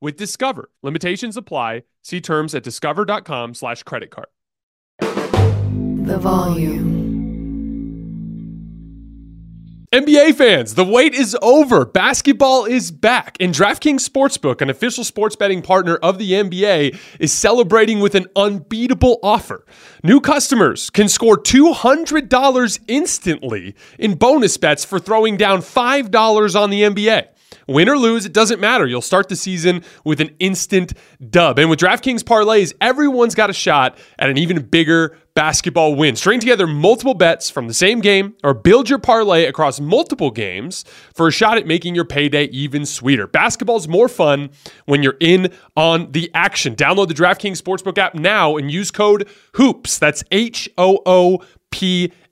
with Discover. Limitations apply. See terms at discover.com slash credit card. The volume. NBA fans, the wait is over. Basketball is back. And DraftKings Sportsbook, an official sports betting partner of the NBA, is celebrating with an unbeatable offer. New customers can score $200 instantly in bonus bets for throwing down $5 on the NBA. Win or lose, it doesn't matter. You'll start the season with an instant dub. And with DraftKings parlays, everyone's got a shot at an even bigger basketball win. String together multiple bets from the same game or build your parlay across multiple games for a shot at making your payday even sweeter. Basketball's more fun when you're in on the action. Download the DraftKings Sportsbook app now and use code HOOPS. That's H O O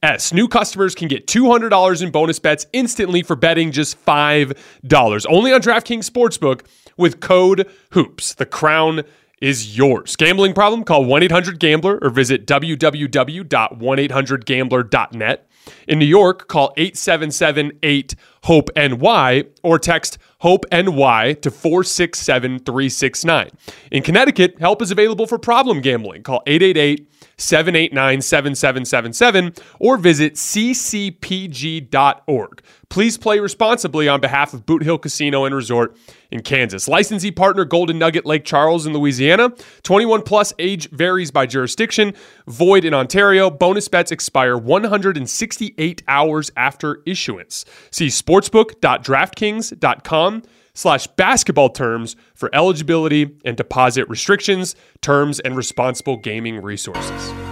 PS. New customers can get $200 in bonus bets instantly for betting just $5. Only on DraftKings Sportsbook with code HOOPS. The crown is yours. Gambling problem? Call 1 800 Gambler or visit www.1800Gambler.net. In New York, call 877 8 HOPE NY or text HOPE NY to 467 369. In Connecticut, help is available for problem gambling. Call 888 789 7777 or visit ccpg.org. Please play responsibly on behalf of Boot Hill Casino and Resort in Kansas. Licensee partner Golden Nugget Lake Charles in Louisiana. 21 plus age varies by jurisdiction. Void in Ontario. Bonus bets expire 168 hours after issuance. See sportsbook.draftkings.com slash basketball terms for eligibility and deposit restrictions, terms, and responsible gaming resources.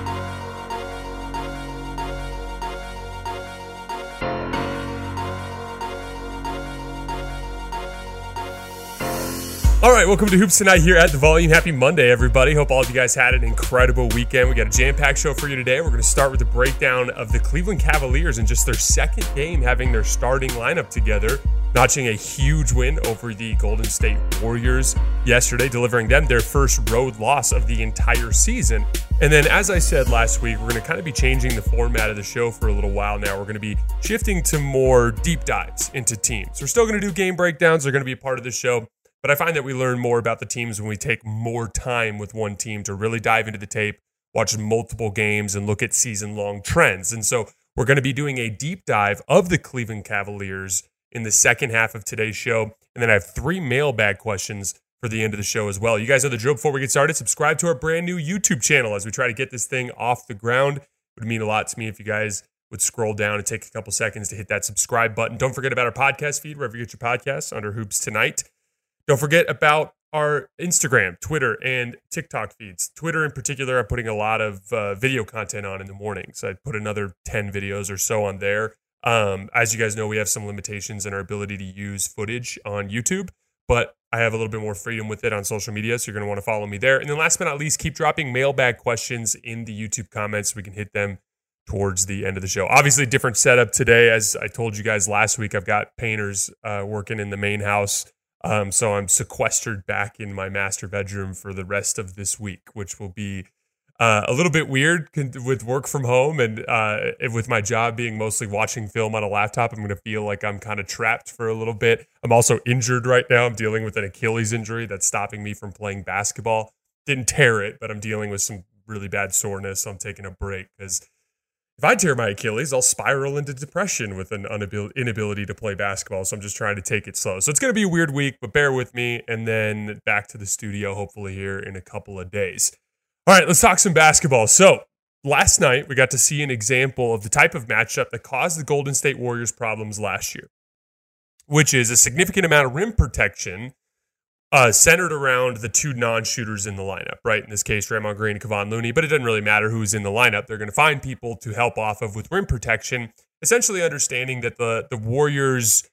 All right, welcome to Hoops Tonight here at the Volume. Happy Monday, everybody. Hope all of you guys had an incredible weekend. We got a jam packed show for you today. We're going to start with a breakdown of the Cleveland Cavaliers in just their second game having their starting lineup together, notching a huge win over the Golden State Warriors yesterday, delivering them their first road loss of the entire season. And then, as I said last week, we're going to kind of be changing the format of the show for a little while now. We're going to be shifting to more deep dives into teams. We're still going to do game breakdowns, they're going to be a part of the show. But I find that we learn more about the teams when we take more time with one team to really dive into the tape, watch multiple games, and look at season long trends. And so we're going to be doing a deep dive of the Cleveland Cavaliers in the second half of today's show. And then I have three mailbag questions for the end of the show as well. You guys know the drill before we get started. Subscribe to our brand new YouTube channel as we try to get this thing off the ground. It would mean a lot to me if you guys would scroll down and take a couple seconds to hit that subscribe button. Don't forget about our podcast feed, wherever you get your podcasts, under Hoops Tonight. Don't forget about our Instagram, Twitter, and TikTok feeds. Twitter, in particular, I'm putting a lot of uh, video content on in the mornings. So I put another 10 videos or so on there. Um, as you guys know, we have some limitations in our ability to use footage on YouTube, but I have a little bit more freedom with it on social media. So you're going to want to follow me there. And then last but not least, keep dropping mailbag questions in the YouTube comments we can hit them towards the end of the show. Obviously, different setup today. As I told you guys last week, I've got painters uh, working in the main house um, so I'm sequestered back in my master bedroom for the rest of this week, which will be Uh, a little bit weird with work from home and uh, with my job being mostly watching film on a laptop. I'm going to feel like I'm kind of trapped for a little bit. I'm also injured right now. I'm dealing with an Achilles injury that's stopping me from playing basketball. Didn't tear it, but I'm dealing with some really bad soreness. So I'm taking a break because if I tear my Achilles, I'll spiral into depression with an inability to play basketball. So I'm just trying to take it slow. So it's going to be a weird week, but bear with me. And then back to the studio, hopefully, here in a couple of days. All right, let's talk some basketball. So last night, we got to see an example of the type of matchup that caused the Golden State Warriors problems last year, which is a significant amount of rim protection uh, centered around the two non-shooters in the lineup, right? In this case, Draymond Green and Kevon Looney, but it doesn't really matter who's in the lineup. They're going to find people to help off of with rim protection, essentially understanding that the the Warriors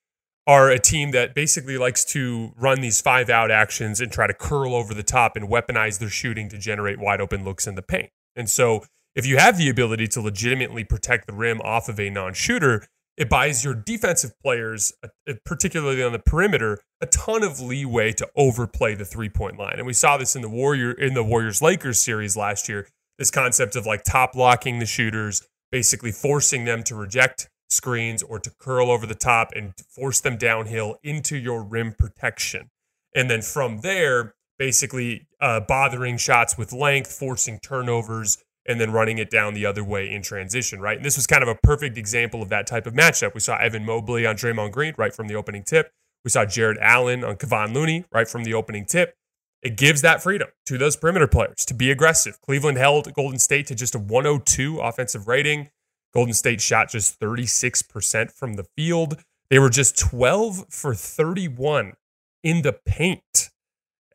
are a team that basically likes to run these five out actions and try to curl over the top and weaponize their shooting to generate wide open looks in the paint. And so, if you have the ability to legitimately protect the rim off of a non-shooter, it buys your defensive players, uh, uh, particularly on the perimeter, a ton of leeway to overplay the three point line. And we saw this in the Warrior in the Warriors Lakers series last year. This concept of like top locking the shooters, basically forcing them to reject screens or to curl over the top and force them downhill into your rim protection. And then from there, basically uh, bothering shots with length, forcing turnovers, and then running it down the other way in transition, right? And this was kind of a perfect example of that type of matchup. We saw Evan Mobley on Draymond Green right from the opening tip. We saw Jarrett Allen on Kevon Looney right from the opening tip. It gives that freedom to those perimeter players to be aggressive. Cleveland held Golden State to just a 102 offensive rating. Golden State shot just 36% from the field. They were just 12 for 31 in the paint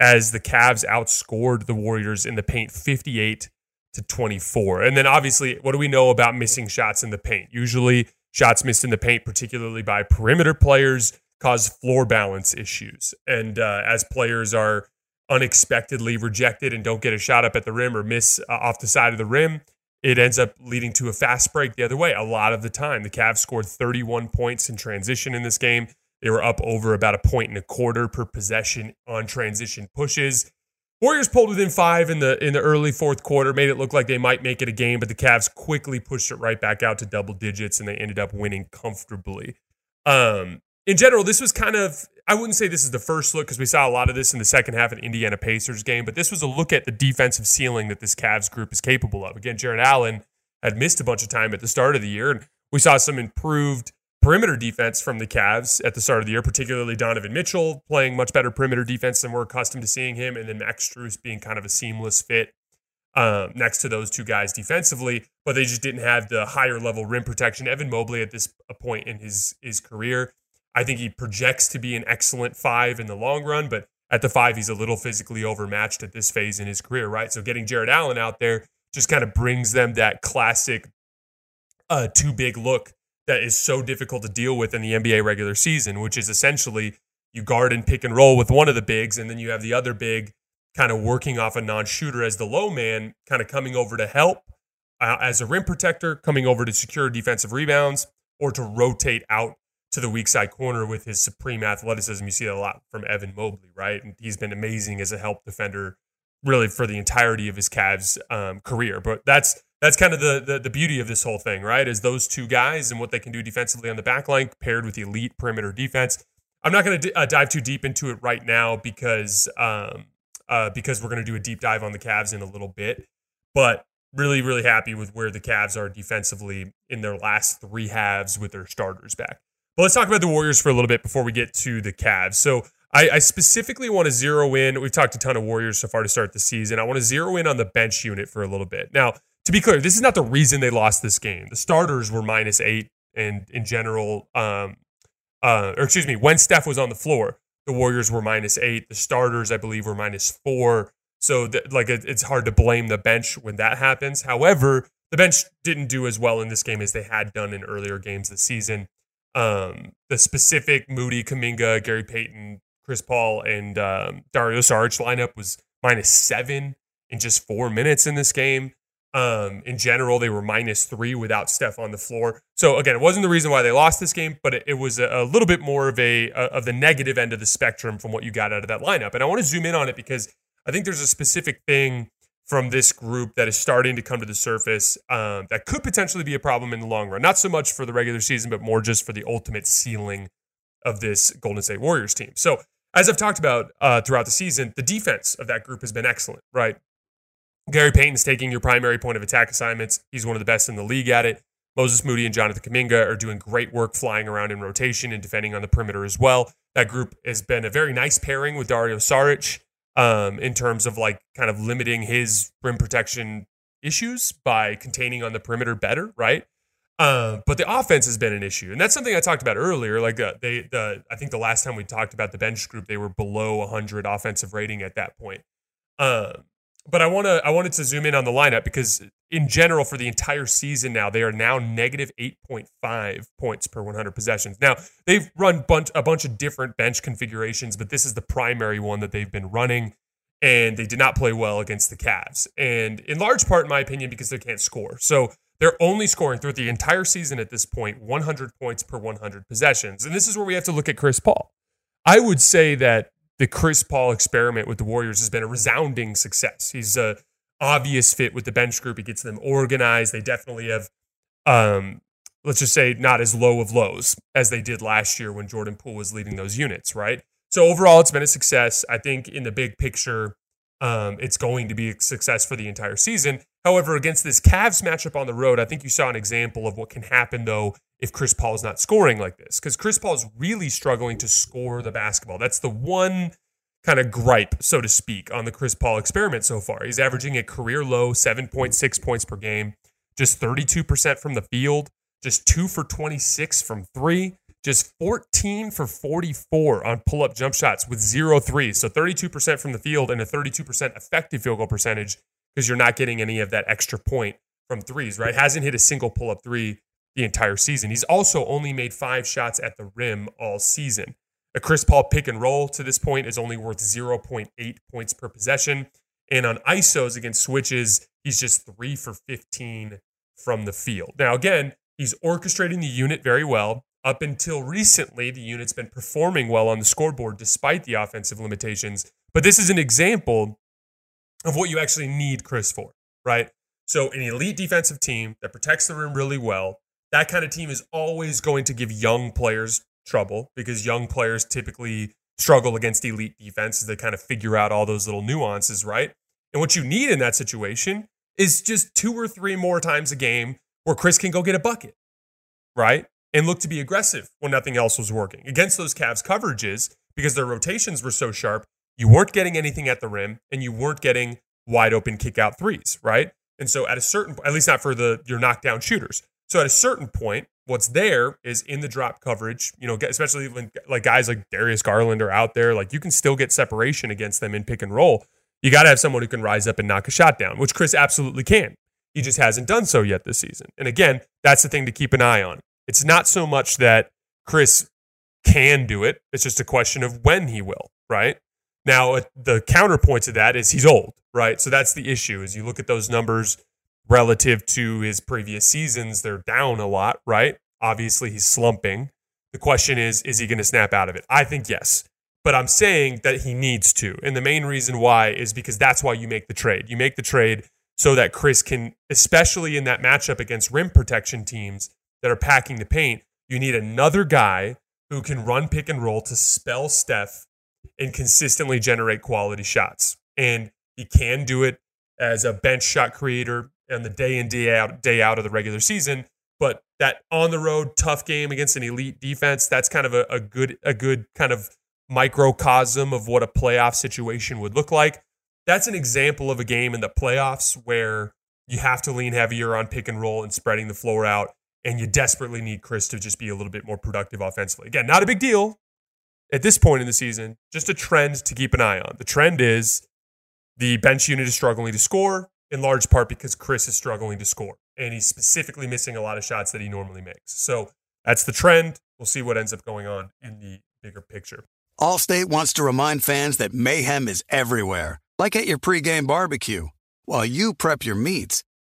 as the Cavs outscored the Warriors in the paint 58 to 24. And then obviously, what do we know about missing shots in the paint? Usually, shots missed in the paint, particularly by perimeter players, cause floor balance issues. And uh, as players are unexpectedly rejected and don't get a shot up at the rim or miss uh, off the side of the rim, it ends up leading to a fast break the other way a lot of the time. The Cavs scored 31 points in transition in this game. They were up over about a point and a quarter per possession on transition pushes. Warriors pulled within five in the in the early fourth quarter, made it look like they might make it a game, but the Cavs quickly pushed it right back out to double digits, and they ended up winning comfortably. Um, in general, this was kind of I wouldn't say this is the first look because we saw a lot of this in the second half of the Indiana Pacers game, but this was a look at the defensive ceiling that this Cavs group is capable of. Again, Jarrett Allen had missed a bunch of time at the start of the year, and we saw some improved perimeter defense from the Cavs at the start of the year, particularly Donovan Mitchell playing much better perimeter defense than we're accustomed to seeing him, and then Max Strus being kind of a seamless fit um, next to those two guys defensively, but they just didn't have the higher level rim protection. Evan Mobley at this point in his his career, I think he projects to be an excellent five in the long run, but at the five, he's a little physically overmatched at this phase in his career, right? So getting Jarrett Allen out there just kind of brings them that classic uh, too big look that is so difficult to deal with in the NBA regular season, which is essentially you guard and pick and roll with one of the bigs, and then you have the other big kind of working off a non shooter as the low man, kind of coming over to help uh, as a rim protector, coming over to secure defensive rebounds or to rotate out to the weak side corner with his supreme athleticism. You see that a lot from Evan Mobley, right? And he's been amazing as a help defender really for the entirety of his Cavs um, career. But that's that's kind of the, the, the beauty of this whole thing, right? Is those two guys and what they can do defensively on the back line paired with the elite perimeter defense. I'm not going to d- uh, dive too deep into it right now because um, uh, because we're going to do a deep dive on the Cavs in a little bit. But really, really happy with where the Cavs are defensively in their last three halves with their starters back. But let's talk about the Warriors for a little bit before we get to the Cavs. So I, I, specifically want to zero in. We've talked a ton of Warriors so far to start the season. I want to zero in on the bench unit for a little bit. Now, to be clear, this is not the reason they lost this game. The starters were minus eight, and in general, um, uh, or excuse me, when Steph was on the floor, the Warriors were minus eight. The starters, I believe, were minus four. So, th- like, it, it's hard to blame the bench when that happens. However, the bench didn't do as well in this game as they had done in earlier games this season. Um, the specific Moody, Kuminga, Gary Payton, Chris Paul, and um, Dario Saric lineup was minus seven in just four minutes in this game. Um, in general, they were minus three without Steph on the floor. So again, it wasn't the reason why they lost this game, but it, it was a, a, little bit more of a, a of the negative end of the spectrum from what you got out of that lineup. And I want to zoom in on it because I think there's a specific thing from this group that is starting to come to the surface um, that could potentially be a problem in the long run. Not so much for the regular season, but more just for the ultimate ceiling of this Golden State Warriors team. So, as I've talked about uh, throughout the season, the defense of that group has been excellent, right? Gary Payton's taking your primary point of attack assignments. He's one of the best in the league at it. Moses Moody and Jonathan Kuminga are doing great work flying around in rotation and defending on the perimeter as well. That group has been a very nice pairing with Dario Saric um, in terms of like kind of limiting his rim protection issues by containing on the perimeter better, right? Uh, but the offense has been an issue, and that's something I talked about earlier. Like uh, they, the I think the last time we talked about the bench group, they were below 100 offensive rating at that point. Um, but I want to I wanted to zoom in on the lineup because in general for the entire season now they are now negative 8.5 points per 100 possessions. Now they've run bunch a bunch of different bench configurations, but this is the primary one that they've been running, and they did not play well against the Cavs, and in large part, in my opinion, because they can't score. So they're only scoring throughout the entire season at this point 100 points per 100 possessions, and this is where we have to look at Chris Paul. I would say that the Chris Paul experiment with the Warriors has been a resounding success. He's a obvious fit with the bench group. He gets them organized. They definitely have, um, let's just say, not as low of lows as they did last year when Jordan Poole was leading those units, right? So overall, it's been a success. I think in the big picture, um, it's going to be a success for the entire season. However, against this Cavs matchup on the road, I think you saw an example of what can happen though if Chris Paul is not scoring like this, because Chris Paul is really struggling to score the basketball. That's the one kind of gripe, so to speak, on the Chris Paul experiment so far. He's averaging a career low 7.6 points per game, just 32% from the field, just two for 26 from three, just 14 for 44 on pull up jump shots with zero threes. So 32% from the field and a 32% effective field goal percentage because you're not getting any of that extra point from threes, right? Hasn't hit a single pull up three the entire season. He's also only made five shots at the rim all season. A Chris Paul pick and roll to this point is only worth 0.8 points per possession. And on ISOs against switches, he's just three for 15 from the field. Now, again, he's orchestrating the unit very well. Up until recently, the unit's been performing well on the scoreboard despite the offensive limitations. But this is an example of what you actually need Chris for, right? So, an elite defensive team that protects the rim really well, that kind of team is always going to give young players trouble because young players typically struggle against elite defenses. They kind of figure out all those little nuances, right? And what you need in that situation is just two or three more times a game where Chris can go get a bucket, right? And look to be aggressive when nothing else was working. Against those Cavs coverages, because their rotations were so sharp, you weren't getting anything at the rim and you weren't getting wide open kick out threes, right? And so at a certain at least not for the your knockdown shooters. So at a certain point, what's there is in the drop coverage, you know, especially when like guys like Darius Garland are out there, like you can still get separation against them in pick and roll. You got to have someone who can rise up and knock a shot down, which Chris absolutely can. He just hasn't done so yet this season. And again, that's the thing to keep an eye on. It's not so much that Chris can do it, it's just a question of when he will, right? Now, the counterpoint to that is he's old, right? So that's the issue. As you look at those numbers relative to his previous seasons, they're down a lot, right? Obviously, he's slumping. The question is, is he going to snap out of it? I think yes. But I'm saying that he needs to. And the main reason why is because that's why you make the trade. You make the trade so that Chris can, especially in that matchup against rim protection teams that are packing the paint, you need another guy who can run pick and roll to spell Steph and consistently generate quality shots. And he can do it as a bench shot creator on the day in day out day out of the regular season. But that on the road tough game against an elite defense, that's kind of a, a good a good kind of microcosm of what a playoff situation would look like. That's an example of a game in the playoffs where you have to lean heavier on pick and roll and spreading the floor out, and you desperately need Chris to just be a little bit more productive offensively. Again, not a big deal at this point in the season, just a trend to keep an eye on. The trend is the bench unit is struggling to score in large part because Chris is struggling to score and he's specifically missing a lot of shots that he normally makes. So that's the trend. We'll see what ends up going on in the bigger picture. Allstate wants to remind fans that mayhem is everywhere, like at your pregame barbecue. While you prep your meats,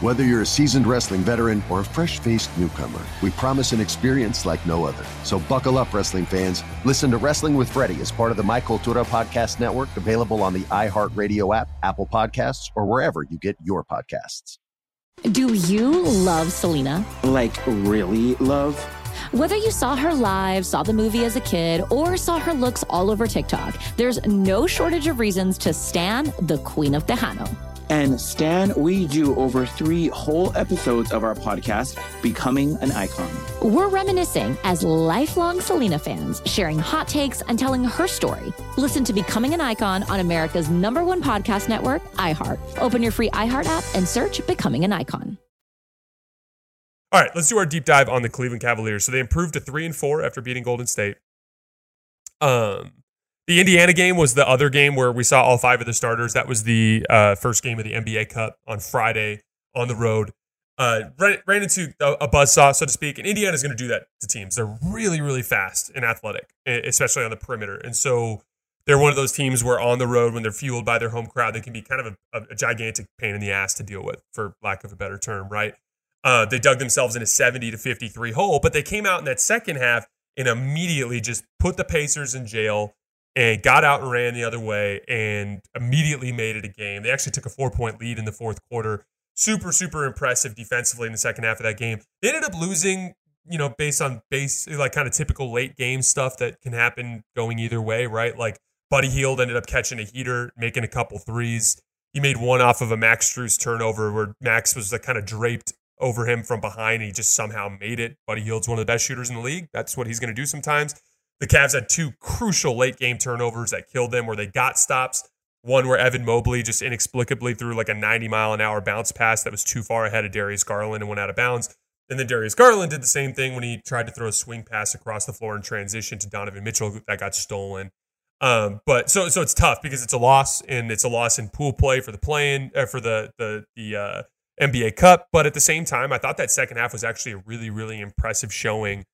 Whether you're a seasoned wrestling veteran or a fresh faced newcomer, we promise an experience like no other. So buckle up, wrestling fans. Listen to Wrestling with Freddie as part of the My Cultura Podcast Network, available on the iHeartRadio app, Apple Podcasts, or wherever you get your podcasts. Do you love Selena? Like, really love? Whether you saw her live, saw the movie as a kid, or saw her looks all over TikTok, there's no shortage of reasons to stan the Queen of Tejano. And Stan, we do over three whole episodes of our podcast, Becoming an Icon. We're reminiscing as lifelong Selena fans, sharing hot takes and telling her story. Listen to Becoming an Icon on America's number one podcast network, iHeart. Open your free iHeart app and search Becoming an Icon. All right, let's do our deep dive on the Cleveland Cavaliers. So they improved to three and four after beating Golden State. Um, the Indiana game was the other game where we saw all five of the starters. That was the uh, first game of the NBA Cup on Friday on the road. Uh, ran, ran into a, a buzzsaw, so to speak. And Indiana's going to do that to teams. They're really, really fast and athletic, especially on the perimeter. And so they're one of those teams where on the road, when they're fueled by their home crowd, they can be kind of a, a gigantic pain in the ass to deal with, for lack of a better term, right? Uh, they dug themselves in a 70 to 53 hole, but they came out in that second half and immediately just put the Pacers in jail and got out and ran the other way and immediately made it a game. They actually took a four point lead in the fourth quarter. Super, super impressive defensively in the second half of that game. They ended up losing, you know, based on base, like kind of typical late game stuff that can happen going either way, right? Like Buddy Hield ended up catching a heater, making a couple threes. He made one off of a Max Strus turnover where Max was like kind of draped over him from behind. And he just somehow made it. Buddy Hield's one of the best shooters in the league. That's what he's going to do sometimes. The Cavs had two crucial late game turnovers that killed them where they got stops. One where Evan Mobley just inexplicably threw like a 90 mile an hour bounce pass that was too far ahead of Darius Garland and went out of bounds. And then Darius Garland did the same thing when he tried to throw a swing pass across the floor in transition to Donovan Mitchell that got stolen. Um, but so so it's tough because it's a loss and it's a loss in pool play for the playing uh, for the the the uh, NBA Cup. But at the same time, I thought that second half was actually a really really impressive showing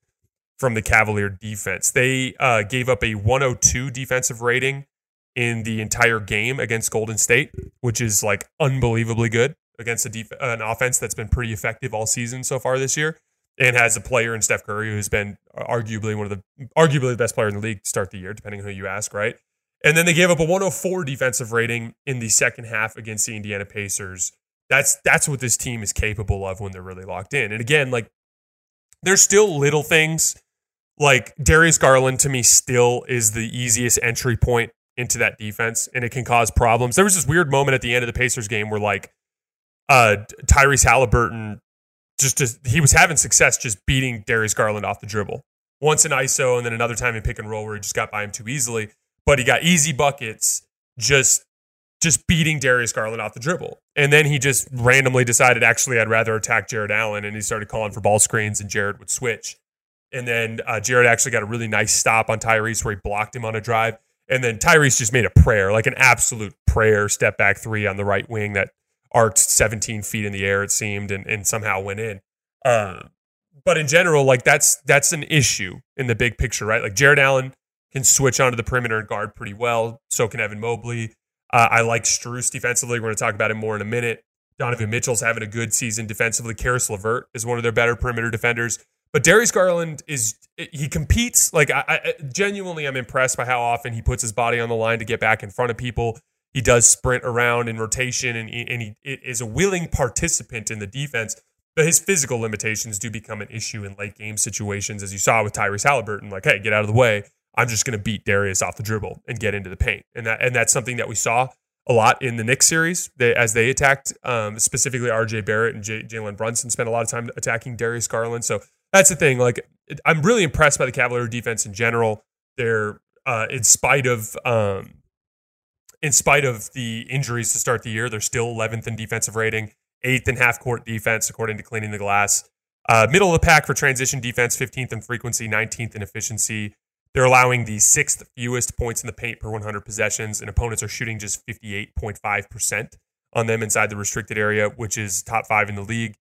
from the Cavalier defense. They uh, gave up a 102 defensive rating in the entire game against Golden State, which is like unbelievably good against def- an offense that's been pretty effective all season so far this year, and has a player in Steph Curry who's been arguably one of the arguably the best player in the league to start the year, depending on who you ask, right? And then they gave up a 104 defensive rating in the second half against the Indiana Pacers. That's that's what this team is capable of when they're really locked in. And again, like there's still little things like Darius Garland to me still is the easiest entry point into that defense, and it can cause problems. There was this weird moment at the end of the Pacers game where like uh Tyrese Halliburton just, just he was having success just beating Darius Garland off the dribble. Once in ISO and then another time in pick and roll where he just got by him too easily. But he got easy buckets just just beating Darius Garland off the dribble. And then he just randomly decided actually I'd rather attack Jarrett Allen and he started calling for ball screens and Jarrett would switch. And then uh, Jarrett actually got a really nice stop on Tyrese where he blocked him on a drive. And then Tyrese just made a prayer, like an absolute prayer, step back three on the right wing that arced 17 feet in the air, it seemed, and, and somehow went in. Uh, but in general, like that's that's an issue in the big picture, right? Like Jarrett Allen can switch onto the perimeter and guard pretty well. So can Evan Mobley. Uh, I like Strus defensively. We're going to talk about him more in a minute. Donovan Mitchell's having a good season defensively. Caris LeVert is one of their better perimeter defenders. But Darius Garland is he competes like I, I genuinely I'm impressed by how often he puts his body on the line to get back in front of people. He does sprint around in rotation and, and he is a willing participant in the defense. but his physical limitations do become an issue in late game situations, as you saw with Tyrese Halliburton. Like, hey, get out of the way. I'm just going to beat Darius off the dribble and get into the paint, and that and that's something that we saw a lot in the Knicks series they, as they attacked um, specifically R.J. Barrett and Jalen Brunson spent a lot of time attacking Darius Garland. So that's the thing. Like, I'm really impressed by the Cavalier defense in general. They're uh, in spite of um, in spite of the injuries to start the year, they're still 11th in defensive rating, eighth in half court defense, according to Cleaning the Glass. Uh, middle of the pack for transition defense, 15th in frequency, 19th in efficiency. They're allowing the sixth fewest points in the paint per 100 possessions, and opponents are shooting just 58.5% on them inside the restricted area, which is top five in the league.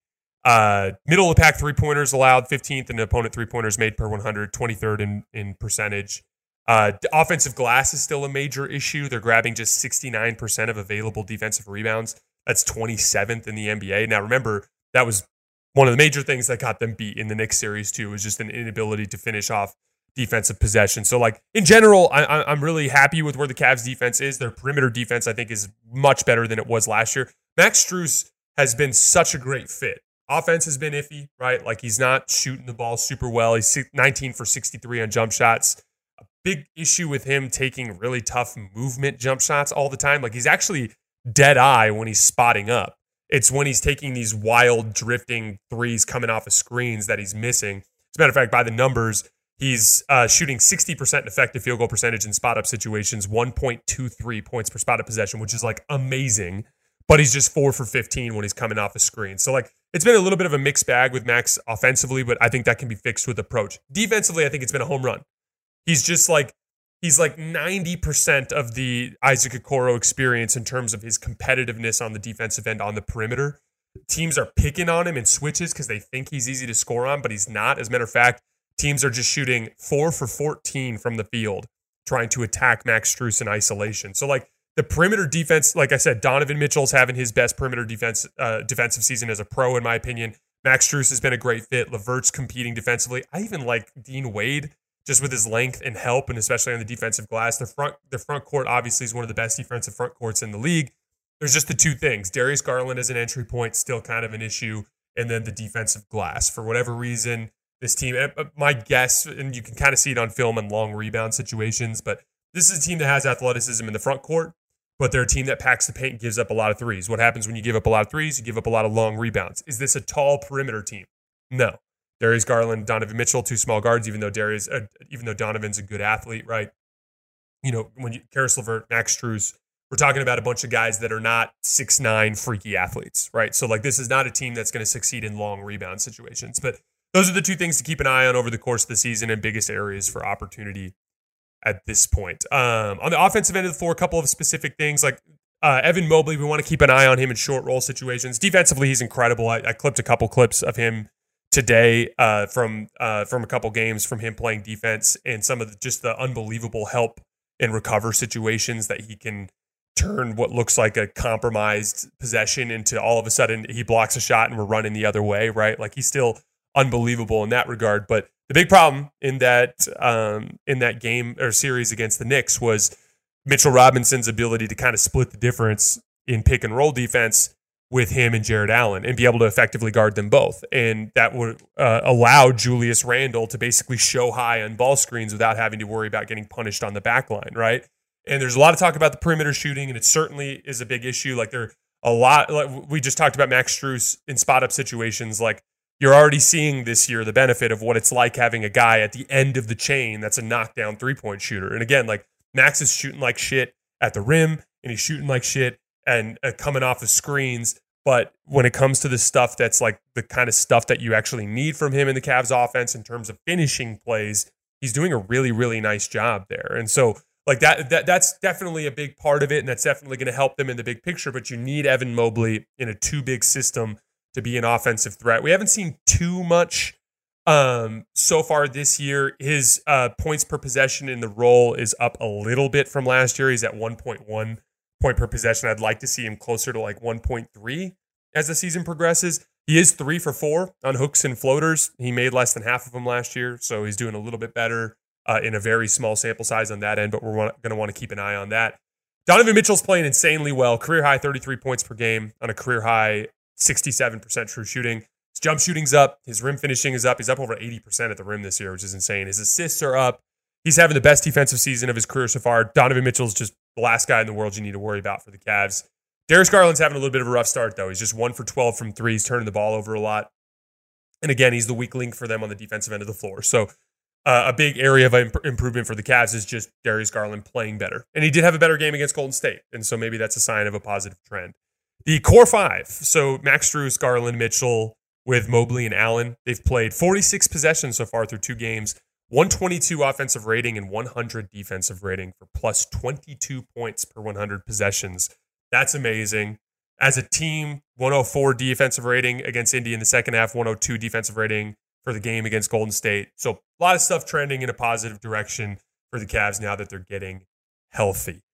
Uh, middle of the pack three pointers allowed, 15th in opponent three pointers made per 100, 23rd in, in percentage. Uh, offensive glass is still a major issue. They're grabbing just 69% of available defensive rebounds. That's 27th in the NBA. Now, remember, that was one of the major things that got them beat in the Knicks series, too, was just an inability to finish off defensive possession. So, like, in general, I, am really happy with where the Cavs defense is. Their perimeter defense, I think, is much better than it was last year. Max Strus has been such a great fit. Offense has been iffy, right? Like, he's not shooting the ball super well. He's 19 for 63 on jump shots A big issue with him taking really tough movement jump shots all the time. Like he's actually dead eye when he's spotting up. It's when he's taking these wild drifting threes coming off of screens that he's missing. As a matter of fact, by the numbers, he's uh, shooting 60% effective field goal percentage in spot up situations, 1.23 points per spot up possession, which is like amazing. But he's just four for 15 when he's coming off a screen. So, like, it's been a little bit of a mixed bag with Max offensively, but I think that can be fixed with approach. Defensively, I think it's been a home run. He's just like he's like 90% of the Isaac Okoro experience in terms of his competitiveness on the defensive end on the perimeter. Teams are picking on him in switches because they think he's easy to score on, but he's not. As a matter of fact, teams are just shooting four for 14 from the field, trying to attack Max Strus in isolation. So, like, the perimeter defense, like I said, Donovan Mitchell's having his best perimeter defense uh, defensive season as a pro, in my opinion. Max Strus has been a great fit. LeVert's competing defensively. I even like Dean Wade just with his length and help, and especially on the defensive glass. The front, the front court obviously is one of the best defensive front courts in the league. There's just the two things. Darius Garland as an entry point, still kind of an issue, and then the defensive glass. For whatever reason, this team, eh, eh, my guess, and you can kind of see it on film in long rebound situations, but this is a team that has athleticism in the front court, but they're a team that packs the paint and gives up a lot of threes. What happens when you give up a lot of threes? You give up a lot of long rebounds. Is this a tall perimeter team? No. Darius Garland, Donovan Mitchell, two small guards, even though Darius, uh, even though Donovan's a good athlete, right? You know, when you Caris LeVert, Max Strus, we're talking about a bunch of guys that are not six nine freaky athletes, right? So like this is not a team that's going to succeed in long rebound situations. But those are the two things to keep an eye on over the course of the season and biggest areas for opportunity at this point. Um, on the offensive end of the floor, a couple of specific things like uh, Evan Mobley, we want to keep an eye on him in short roll situations. Defensively, he's incredible. I, I clipped a couple clips of him today uh, from uh, from a couple games from him playing defense and some of the, just the unbelievable help in recover situations that he can turn what looks like a compromised possession into all of a sudden he blocks a shot and we're running the other way, right? Like he's still unbelievable in that regard. But the big problem in that um, in that game or series against the Knicks was Mitchell Robinson's ability to kind of split the difference in pick and roll defense with him and Jarrett Allen and be able to effectively guard them both. And that would uh, allow Julius Randle to basically show high on ball screens without having to worry about getting punished on the back line, right? And there's a lot of talk about the perimeter shooting, and it certainly is a big issue. Like there a lot like we just talked about Max Strus in spot up situations. Like you're already seeing this year the benefit of what it's like having a guy at the end of the chain that's a knockdown three point shooter. And again, like Max is shooting like shit at the rim, and he's shooting like shit and uh, coming off of screens. But when it comes to the stuff that's like the kind of stuff that you actually need from him in the Cavs offense in terms of finishing plays, he's doing a really, really nice job there. And so, like that, that that's definitely a big part of it, and that's definitely going to help them in the big picture. But you need Evan Mobley in a two big system to be an offensive threat. We haven't seen too much um, so far this year. His uh, points per possession in the role is up a little bit from last year. He's at 1.1 point per possession. I'd like to see him closer to like 1.3 as the season progresses. He is three for four on hooks and floaters. He made less than half of them last year, so he's doing a little bit better uh, in a very small sample size on that end. But we're going to want to keep an eye on that. Donovan Mitchell's playing insanely well. Career high 33 points per game on a career high 67% true shooting. His jump shooting's up. His rim finishing is up. He's up over 80% at the rim this year, which is insane. His assists are up. He's having the best defensive season of his career so far. Donovan Mitchell's just the last guy in the world you need to worry about for the Cavs. Darius Garland's having a little bit of a rough start, though. He's just one for 12 from three. He's turning the ball over a lot. And again, he's the weak link for them on the defensive end of the floor. So uh, a big area of imp- improvement for the Cavs is just Darius Garland playing better. And he did have a better game against Golden State. And so maybe that's a sign of a positive trend. The core five. So Max Strus, Garland, Mitchell with Mobley and Allen. They've played 46 possessions so far through two games, 122 offensive rating and 100 defensive rating for plus 22 points per 100 possessions. That's amazing. As a team, 104 defensive rating against Indy in the second half, 102 defensive rating for the game against Golden State. So a lot of stuff trending in a positive direction for the Cavs now that they're getting healthy.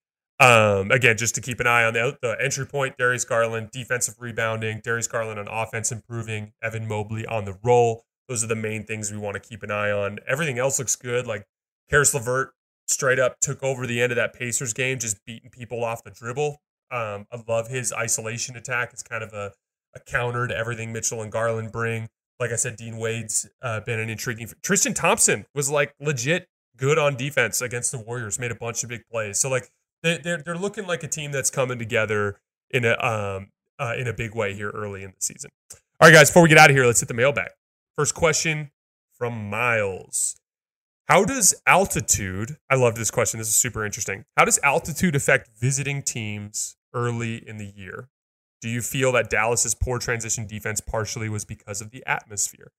Um, again, just to keep an eye on the, the entry point, Darius Garland, defensive rebounding, Darius Garland on offense improving, Evan Mobley on the roll. Those are the main things we want to keep an eye on. Everything else looks good. Like Caris LeVert straight up took over the end of that Pacers game, just beating people off the dribble. Um, I love his isolation attack. It's kind of a, a counter to everything Mitchell and Garland bring. Like I said, Dean Wade's uh, been an intriguing. Tristan Thompson was like legit good on defense against the Warriors, made a bunch of big plays. So like they, they're they're looking like a team that's coming together in a um uh, in a big way here early in the season. All right, guys, before we get out of here, let's hit the mailbag. First question from Miles. How does altitude, I love this question. This is super interesting. How does altitude affect visiting teams early in the year? Do you feel that Dallas's poor transition defense partially was because of the atmosphere?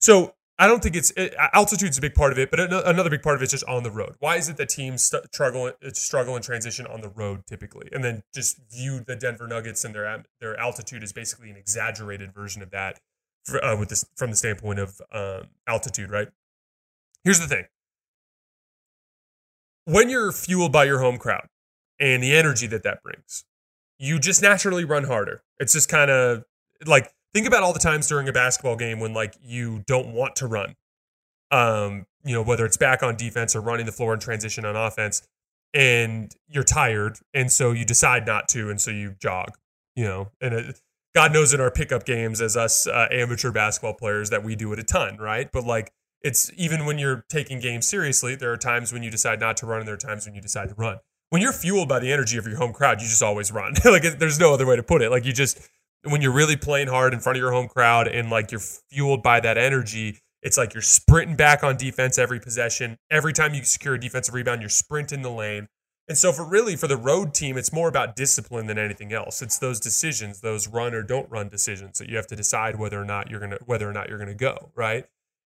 So I don't think it's it, altitude's a big part of it, but another big part of it's just on the road. Why is it that teams struggle struggle in transition on the road typically, and then just view the Denver Nuggets and their their altitude as basically an exaggerated version of that, for, uh, with this from the standpoint of um, altitude, right? Here's the thing: when you're fueled by your home crowd and the energy that that brings, you just naturally run harder. It's just kind of like think about all the times during a basketball game when like you don't want to run. Um, you know, whether it's back on defense or running the floor in transition on offense, and you're tired, and so you decide not to, and so you jog. You know, and it, God knows in our pickup games as us uh, amateur basketball players that we do it a ton, right? But like it's even when you're taking games seriously, there are times when you decide not to run, and there are times when you decide to run. When you're fueled by the energy of your home crowd, you just always run. like there's no other way to put it. Like you just when you're really playing hard in front of your home crowd and like you're fueled by that energy, it's like you're sprinting back on defense every possession. Every time you secure a defensive rebound, you're sprinting the lane. And so for really for the road team, it's more about discipline than anything else. It's those decisions, those run or don't run decisions that you have to decide whether or not you're gonna whether or not you're gonna go, right?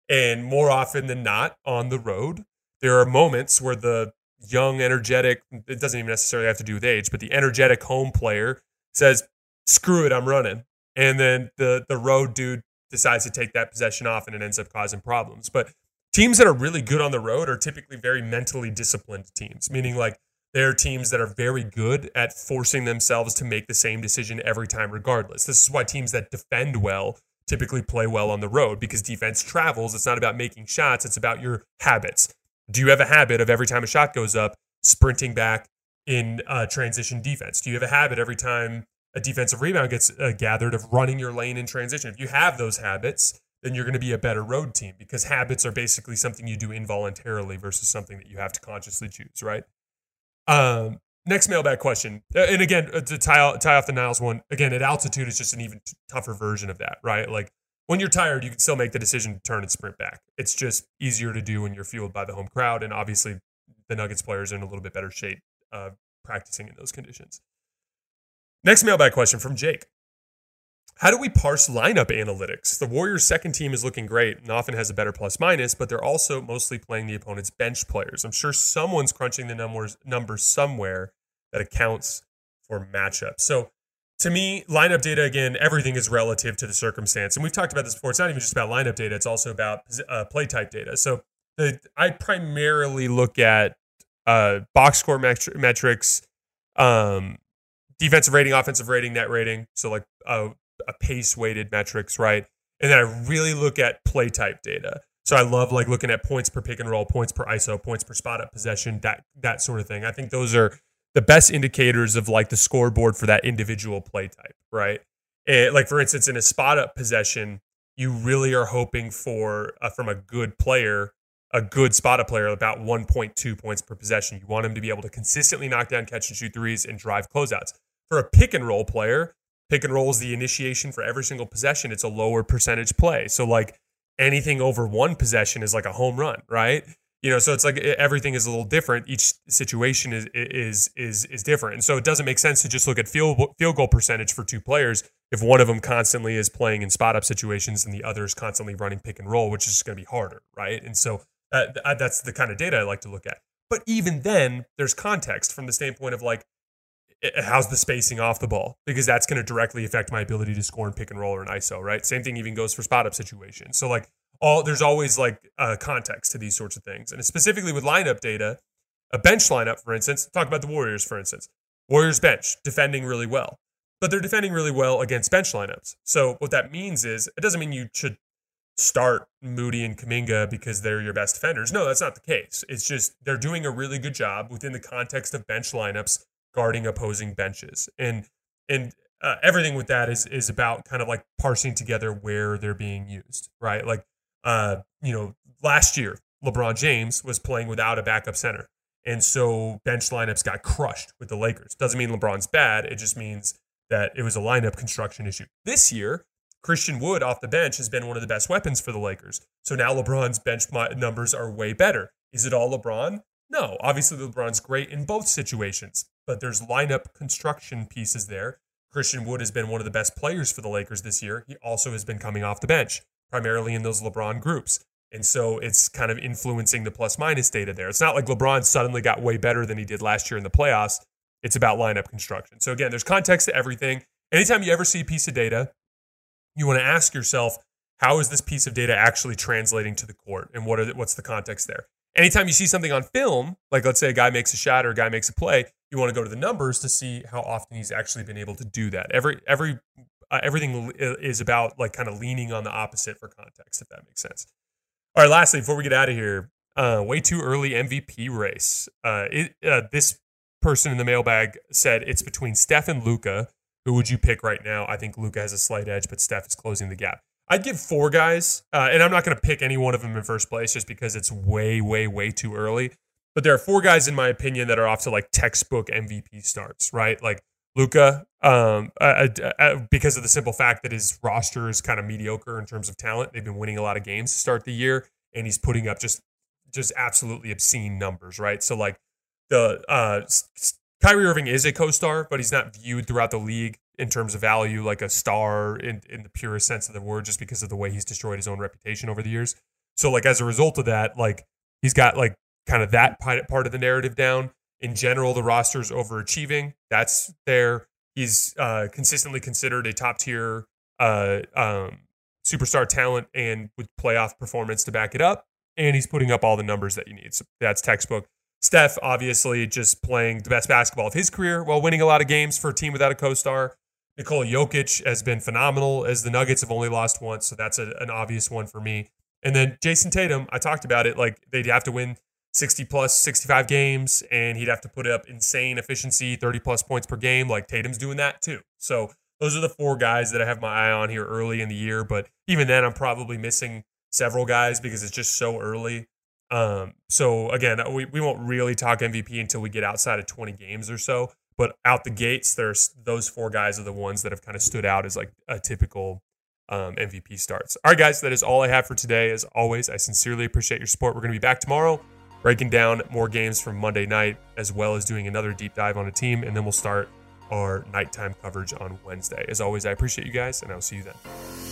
And more often than not, on the road, there are moments where the young, energetic, it doesn't even necessarily have to do with age, but the energetic home player says, screw it, I'm running. And then the the road dude decides to take that possession off and it ends up causing problems. But teams that are really good on the road are typically very mentally disciplined teams, meaning like they're teams that are very good at forcing themselves to make the same decision every time, regardless. This is why teams that defend well typically play well on the road because defense travels. It's not about making shots, it's about your habits. Do you have a habit of every time a shot goes up, sprinting back in uh, transition defense? Do you have a habit every time a defensive rebound gets uh, gathered of running your lane in transition. If you have those habits, then you're going to be a better road team because habits are basically something you do involuntarily versus something that you have to consciously choose, right? Um, next mailbag question. Uh, and again, uh, to tie, tie off the Niles one, again, at altitude, it's just an even tougher version of that, right? Like when you're tired, you can still make the decision to turn and sprint back. It's just easier to do when you're fueled by the home crowd. And obviously, the Nuggets players are in a little bit better shape uh, practicing in those conditions. Next mailbag question from Jake. How do we parse lineup analytics? The Warriors' second team is looking great and often has a better plus minus, but they're also mostly playing the opponent's bench players. I'm sure someone's crunching the numbers numbers somewhere that accounts for matchups. So to me, lineup data again, everything is relative to the circumstance, and we've talked about this before. It's not even just about lineup data; it's also about uh, play type data. So the, I primarily look at uh, box score metri- metrics, um, defensive rating, offensive rating, net rating. So like a, a pace weighted metrics, right? And then I really look at play type data. So I love like looking at points per pick and roll, points per ISO, points per spot up possession, that that sort of thing. I think those are the best indicators of like the scoreboard for that individual play type, right? And like for instance, in a spot up possession, you really are hoping for uh, from a good player, a good spot up player, about 1.2 points per possession. You want him to be able to consistently knock down catch and shoot threes and drive closeouts. For a pick and roll player, pick and roll is the initiation for every single possession. It's a lower percentage play. So like anything over one possession is like a home run, right? You know, so it's like everything is a little different. Each situation is is is is different, and so it doesn't make sense to just look at field field goal percentage for two players if one of them constantly is playing in spot up situations and the other is constantly running pick and roll, which is just going to be harder, right? And so uh, that's the kind of data I like to look at. But even then, there's context from the standpoint of like how's the spacing off the ball because that's going to directly affect my ability to score in pick and roll or an ISO, right? Same thing even goes for spot up situations. So like all there's always like uh, context to these sorts of things, and specifically with lineup data, a bench lineup, for instance, talk about the Warriors, for instance, Warriors bench defending really well, but they're defending really well against bench lineups. So what that means is it doesn't mean you should start Moody and Kuminga because they're your best defenders. No, that's not the case. It's just they're doing a really good job within the context of bench lineups guarding opposing benches. And and uh, everything with that is is about kind of like parsing together where they're being used, right? Like uh, you know, last year LeBron James was playing without a backup center. And so bench lineups got crushed with the Lakers. Doesn't mean LeBron's bad, it just means that it was a lineup construction issue. This year, Christian Wood off the bench has been one of the best weapons for the Lakers. So now LeBron's bench numbers are way better. Is it all LeBron? No, obviously LeBron's great in both situations, but there's lineup construction pieces there. Christian Wood has been one of the best players for the Lakers this year. He also has been coming off the bench, primarily in those LeBron groups. And so it's kind of influencing the plus minus data there. It's not like LeBron suddenly got way better than he did last year in the playoffs. It's about lineup construction. So again, there's context to everything. Anytime you ever see a piece of data, you want to ask yourself, how is this piece of data actually translating to the court and what are the, what's the context there? Anytime you see something on film, like let's say a guy makes a shot or a guy makes a play, you want to go to the numbers to see how often he's actually been able to do that. Every every uh, everything is about like kind of leaning on the opposite for context, if that makes sense. All right, lastly, before we get out of here, uh, way too early MVP race. Uh, it, uh, this person in the mailbag said it's between Steph and Luka. Who would you pick right now? I think Luka has a slight edge, but Steph is closing the gap. I'd give four guys, uh, and I'm not going to pick any one of them in first place just because it's way, way, way too early. But there are four guys, in my opinion, that are off to like textbook MVP starts, right? Like Luka, um, uh, uh, uh, because of the simple fact that his roster is kind of mediocre in terms of talent. They've been winning a lot of games to start the year, and he's putting up just just absolutely obscene numbers, right? So like the uh, Kyrie Irving is a co-star, but he's not viewed throughout the league in terms of value like a star in, in the purest sense of the word just because of the way he's destroyed his own reputation over the years. So like as a result of that like he's got like kind of that part of the narrative down. In general the roster's overachieving. That's there he's uh, consistently considered a top tier uh, um, superstar talent and with playoff performance to back it up and he's putting up all the numbers that you need. So that's textbook Steph, obviously, just playing the best basketball of his career while winning a lot of games for a team without a co star. Nikola Jokic has been phenomenal as the Nuggets have only lost once, so that's a, an obvious one for me. And then Jayson Tatum, I talked about it, like they'd have to win 60 plus 65 games and he'd have to put up insane efficiency, 30 plus points per game. Like Tatum's doing that too. So those are the four guys that I have my eye on here early in the year. But even then, I'm probably missing several guys because it's just so early. Um, so again, we, we won't really talk MVP until we get outside of 20 games or so. But out the gates, there's those four guys are the ones that have kind of stood out as like a typical um, MVP starts. All right, guys, that is all I have for today. As always, I sincerely appreciate your support. We're going to be back tomorrow, breaking down more games from Monday night, as well as doing another deep dive on a team, and then we'll start our nighttime coverage on Wednesday. As always, I appreciate you guys, and I'll see you then.